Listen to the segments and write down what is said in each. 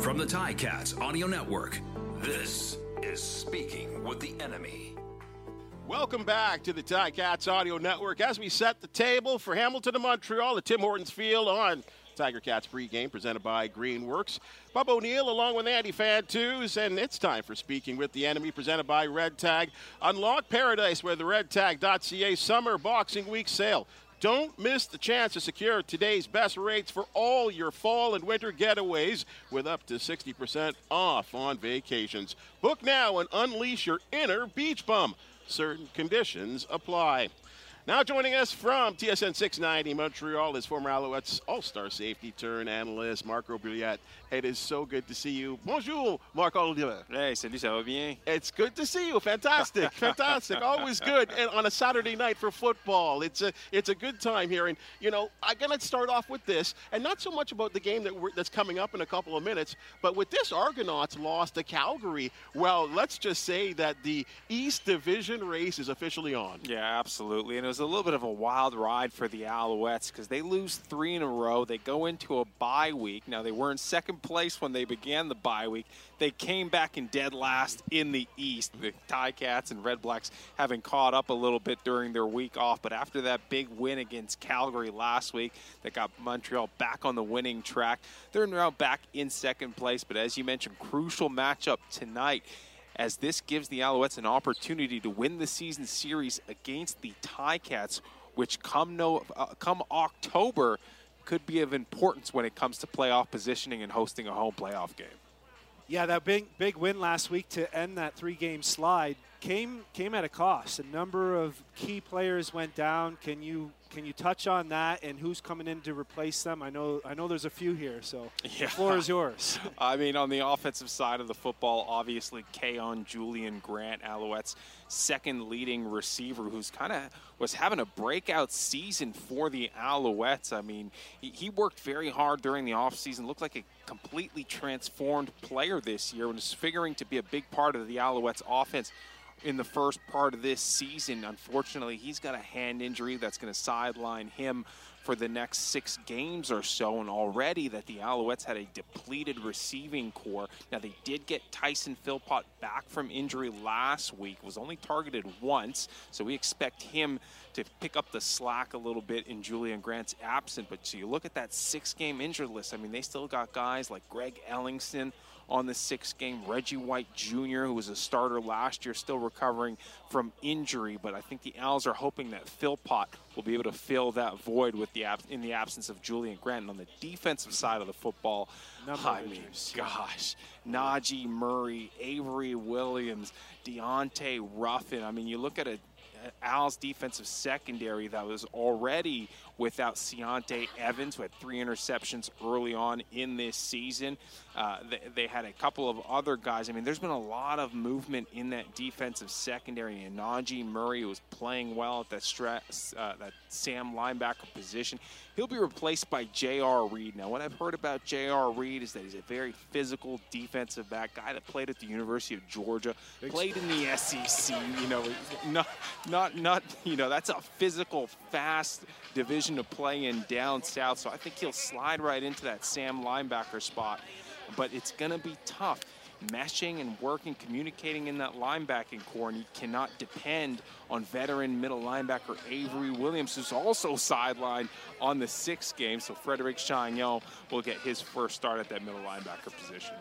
From the Ticats Audio Network, this is Speaking with the Enemy. Welcome back to the Ticats Audio Network as we set the table for Hamilton and Montreal at Tim Hortons Field on Tiger Cats pregame presented by Greenworks. Bubba O'Neil along with Andy Fantuz, and it's time for Speaking with the Enemy presented by Red Tag. Unlock paradise with the redtag.ca summer boxing week sale. Don't miss the chance to secure today's best rates for all your fall and winter getaways with up to 60% off on vacations. Book now and unleash your inner beach bum. Certain conditions apply. Now joining us from TSN 690 Montreal is former Alouettes All-Star safety turn analyst Marc-O Brouillette. It is so good to see you. Bonjour, Marc Olivier. Hey, salut, ça va bien? It's good to see you. Fantastic, fantastic. Always good. And on a Saturday night for football, it's a it's a good time here. And you know, I'm gonna start off with this, and not so much about the game that that's coming up in a couple of minutes, but with this Argonauts lost to Calgary. Well, let's just say that the East Division race is officially on. Yeah, absolutely. And it was a little bit of a wild ride for the Alouettes because they lose three in a row. They go into a bye week. Now they were in second place when they began the bye week. They came back in dead last in the East. The Ticats and Red Blacks having caught up a little bit during their week off, but after that big win against Calgary last week that got Montreal back on the winning track, they're now back in second place. But as you mentioned, crucial matchup tonight as this gives the Alouettes an opportunity to win the season series against the Ticats, which come no uh, come October could be of importance when it comes to playoff positioning and hosting a home playoff game. Yeah, that big big win last week to end that three game slide came came at a cost. A number of key players went down. Can you can you touch on that and who's coming in to replace them? I know I know there's a few here, so yeah. the floor is yours. I mean, on the offensive side of the football, obviously Kaion Julien-Grant, Alouettes' second leading receiver, who's kind of was having a breakout season for the Alouettes. I mean, he, he worked very hard during the offseason, looked like a completely transformed player this year and is figuring to be a big part of the Alouettes offense in the first part of this season. Unfortunately, he's got a hand injury that's going to sideline him for the next six games or so, and already that the Alouettes had a depleted receiving core. Now, they did get Tyson Philpott back from injury last week, was only targeted once, so we expect him to pick up the slack a little bit in Julien-Grant's absence. But so you look at that six game injured list, I mean, they still got guys like Greg Ellingson on the sixth game. Reggie White Jr., who was a starter last year, still recovering from injury. But I think the Als are hoping that Philpott will be able to fill that void with the in the absence of Julien-Grant. And on the defensive side of the football, Number I mean, gosh, Najee Murray, Avery Williams, Deontay Ruffin. I mean, you look at a Al's defensive secondary that was already without Ciante Evans, who had three interceptions early on in this season. Uh, they, they, had a couple of other guys. I mean, there's been a lot of movement in that defensive secondary. And Najee Murray was playing well at that, stress, uh, that Sam linebacker position. He'll be replaced by J.R. Reed. Now, what I've heard about J.R. Reed is that he's a very physical defensive back guy that played at the University of Georgia, played in the SEC. You know, not, not, not, you know, that's a physical, fast division to play in down south. So I think he'll slide right into that Sam linebacker spot. But it's going to be tough meshing and working, communicating in that linebacking core, and you cannot depend on veteran middle linebacker Avery Williams, who's also sidelined on the sixth game. So Frederick Chagnon will get his first start at that middle linebacker position.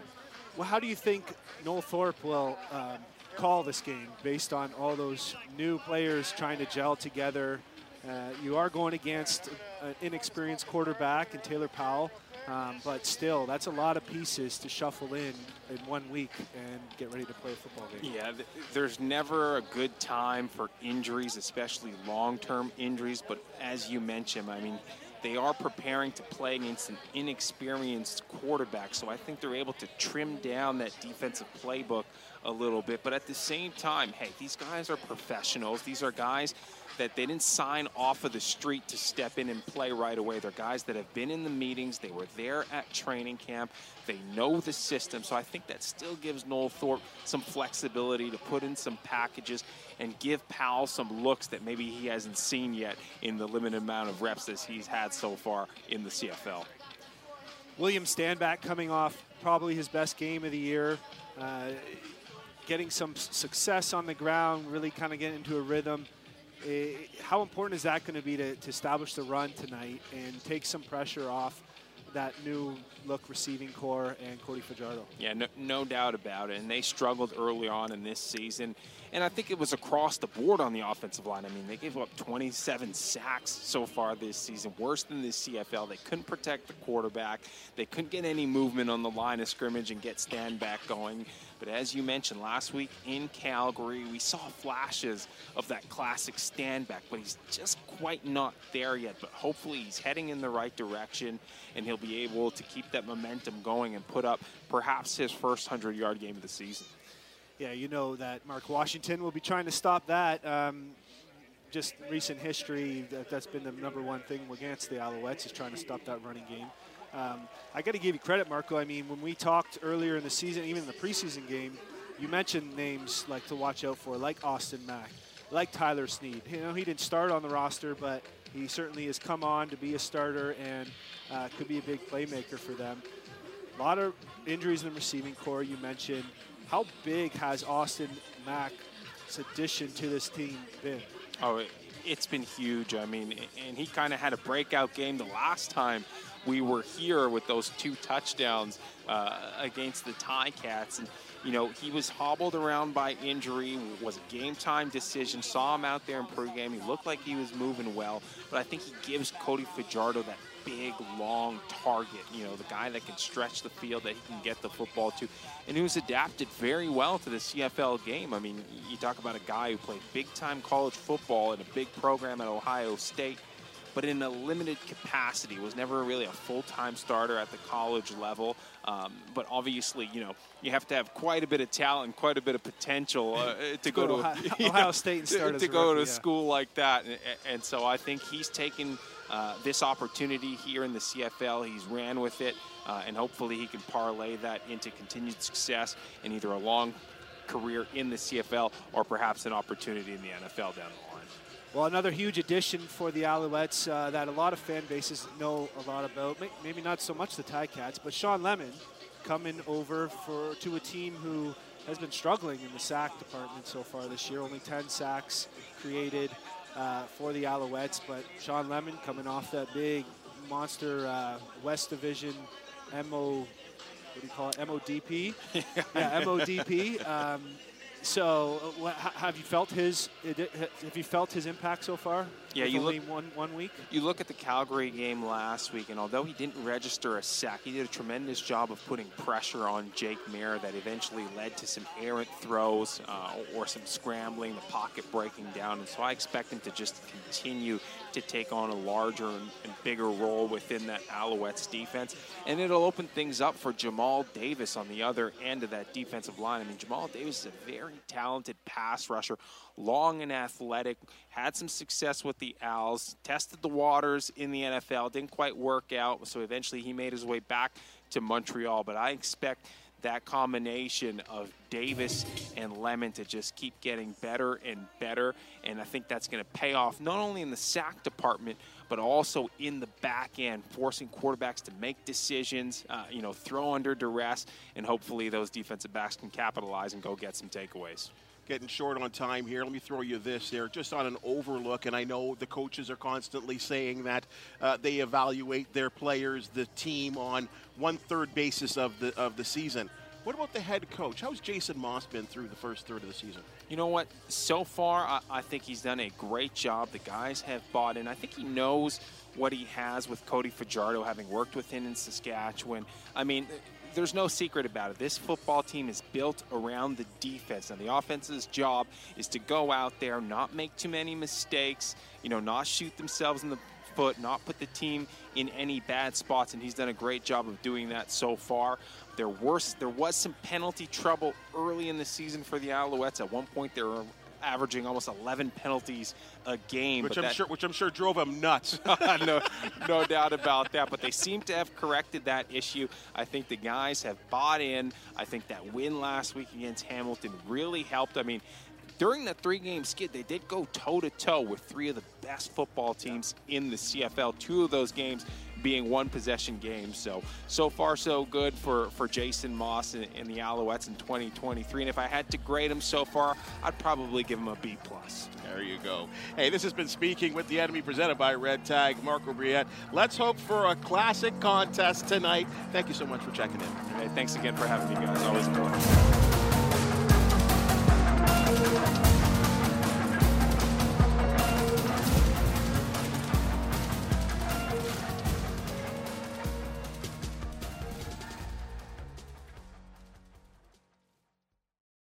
Well, how do you think Noel Thorpe will um, call this game based on all those new players trying to gel together? Uh, you are going against an inexperienced quarterback in Taylor Powell. Um, but still, that's a lot of pieces to shuffle in in one week and get ready to play a football game. Yeah, th- there's never a good time for injuries, especially long-term injuries. But as you mentioned, I mean, they are preparing to play against an inexperienced quarterback, so I think they're able to trim down that defensive playbook a little bit. But at the same time, hey, these guys are professionals. These are guys that they didn't sign off of the street to step in and play right away. They're guys that have been in the meetings, they were there at training camp, they know the system. So I think that still gives Noel Thorpe some flexibility to put in some packages and give Powell some looks that maybe he hasn't seen yet in the limited amount of reps that he's had so far in the CFL. William Stanback coming off probably his best game of the year. Uh, getting some success on the ground, really kind of getting into a rhythm. Eh, how important is that going to be to, to establish the run tonight and take some pressure off that new look receiving core and Cody Fajardo. Yeah, no, no, doubt about it. And they struggled early on in this season. And I think it was across the board on the offensive line. I mean, they gave up 27 sacks so far this season, worse than the CFL. They couldn't protect the quarterback. They couldn't get any movement on the line of scrimmage and get Stanback going. But as you mentioned last week in Calgary, we saw flashes of that classic Stanback, but he's just quite not there yet. But hopefully he's heading in the right direction and he'll be able to keep that momentum going and put up perhaps his first 100 yard game of the season. Yeah, you know that Mark Washington will be trying to stop that. Um, just recent history, that, that's been the number one thing against the Alouettes is trying to stop that running game. Um, I got to give you credit, Marco. I mean, when we talked earlier in the season, even in the preseason game, you mentioned names like to watch out for, like Austin Mack, like Tyler Snead. You know, he didn't start on the roster, but he certainly has come on to be a starter and uh, could be a big playmaker for them. A lot of injuries in the receiving core. You mentioned how big has Austin Mack's addition to this team been? Oh, it's been huge. I mean, and he kind of had a breakout game the last time we were here with those two touchdowns uh, against the Ticats. And, you know, he was hobbled around by injury, was a game time decision, saw him out there in pregame. He looked like he was moving well, but I think he gives Cody Fajardo that big, long target, you know, the guy that can stretch the field, that he can get the football to, and who's adapted very well to the CFL game. I mean, you talk about a guy who played big time college football in a big program at Ohio State but in a limited capacity. Was never really a full-time starter at the college level. Um, but obviously, you know, you have to have quite a bit of talent, and quite a bit of potential uh, to go, go, to Ohio, Ohio State and start to, go rookie, to yeah. school like that. And, and, so I think he's taken uh, this opportunity here in the CFL. He's ran with it, uh, and hopefully he can parlay that into continued success in either a long career in the CFL or perhaps an opportunity in the NFL down the line. Well, another huge addition for the Alouettes uh, that a lot of fan bases know a lot about. Maybe not so much the Ticats, but Shawn Lemon coming over for to a team who has been struggling in the sack department so far this year. Only 10 sacks created uh, for the Alouettes, but Shawn Lemon coming off that big monster uh, West Division MO, what do you call it, MODP? yeah, MODP. Um, so, uh, have you felt his? Have you felt his impact so far? Yeah, you only look, one one week. You look at the Calgary game last week, and although he didn't register a sack, he did a tremendous job of putting pressure on Jake Maier that eventually led to some errant throws uh, or some scrambling, the pocket breaking down. And so I expect him to just continue to take on a larger and, bigger role within that Alouettes defense, and it'll open things up for Jamal Davis on the other end of that defensive line. I mean, Jamal Davis is a very talented pass rusher, long and athletic, had some success with the Als, tested the waters in the NFL, didn't quite work out, so eventually he made his way back to Montreal. But I expect that combination of Davis and Lemon to just keep getting better and better. And I think that's going to pay off not only in the sack department, but also in the back end, forcing quarterbacks to make decisions, uh, you know, throw under duress, and hopefully those defensive backs can capitalize and go get some takeaways getting short on time here. Let me throw you this there, just on an overlook. And I know the coaches are constantly saying that uh, they evaluate their players, the team, on one third basis of the of the season. What about the head coach? How's Jason Maas been through the first third of the season? You know what? So far, I, I think he's done a great job. The guys have bought in. I think he knows what he has with Cody Fajardo, having worked with him in Saskatchewan. I mean, there's no secret about it. This football team is built around the defense. Now, the offense's job is to go out there, not make too many mistakes, you know, not shoot themselves in the foot, not put the team in any bad spots, and he's done a great job of doing that so far. There were there was some penalty trouble early in the season for the Alouettes. At one point, they were averaging almost 11 penalties a game. Which I'm that, sure, which I'm sure drove him nuts. no, no doubt about that. But they seem to have corrected that issue. I think the guys have bought in. I think that win last week against Hamilton really helped. I mean, during that three-game skid, they did go toe-to-toe with three of the best football teams in the CFL. Two of those games being one possession games. So so far so good for for Jason Maas and, and, the Alouettes in 2023. And if I had to grade him so far, I'd probably give him a B plus. There you go. Hey, this has been speaking with the enemy presented by Red Tag, Marco Brouillette. Let's hope for a classic contest tonight. Thank you so much for checking in. Hey, thanks again for having me, guys. Always a pleasure.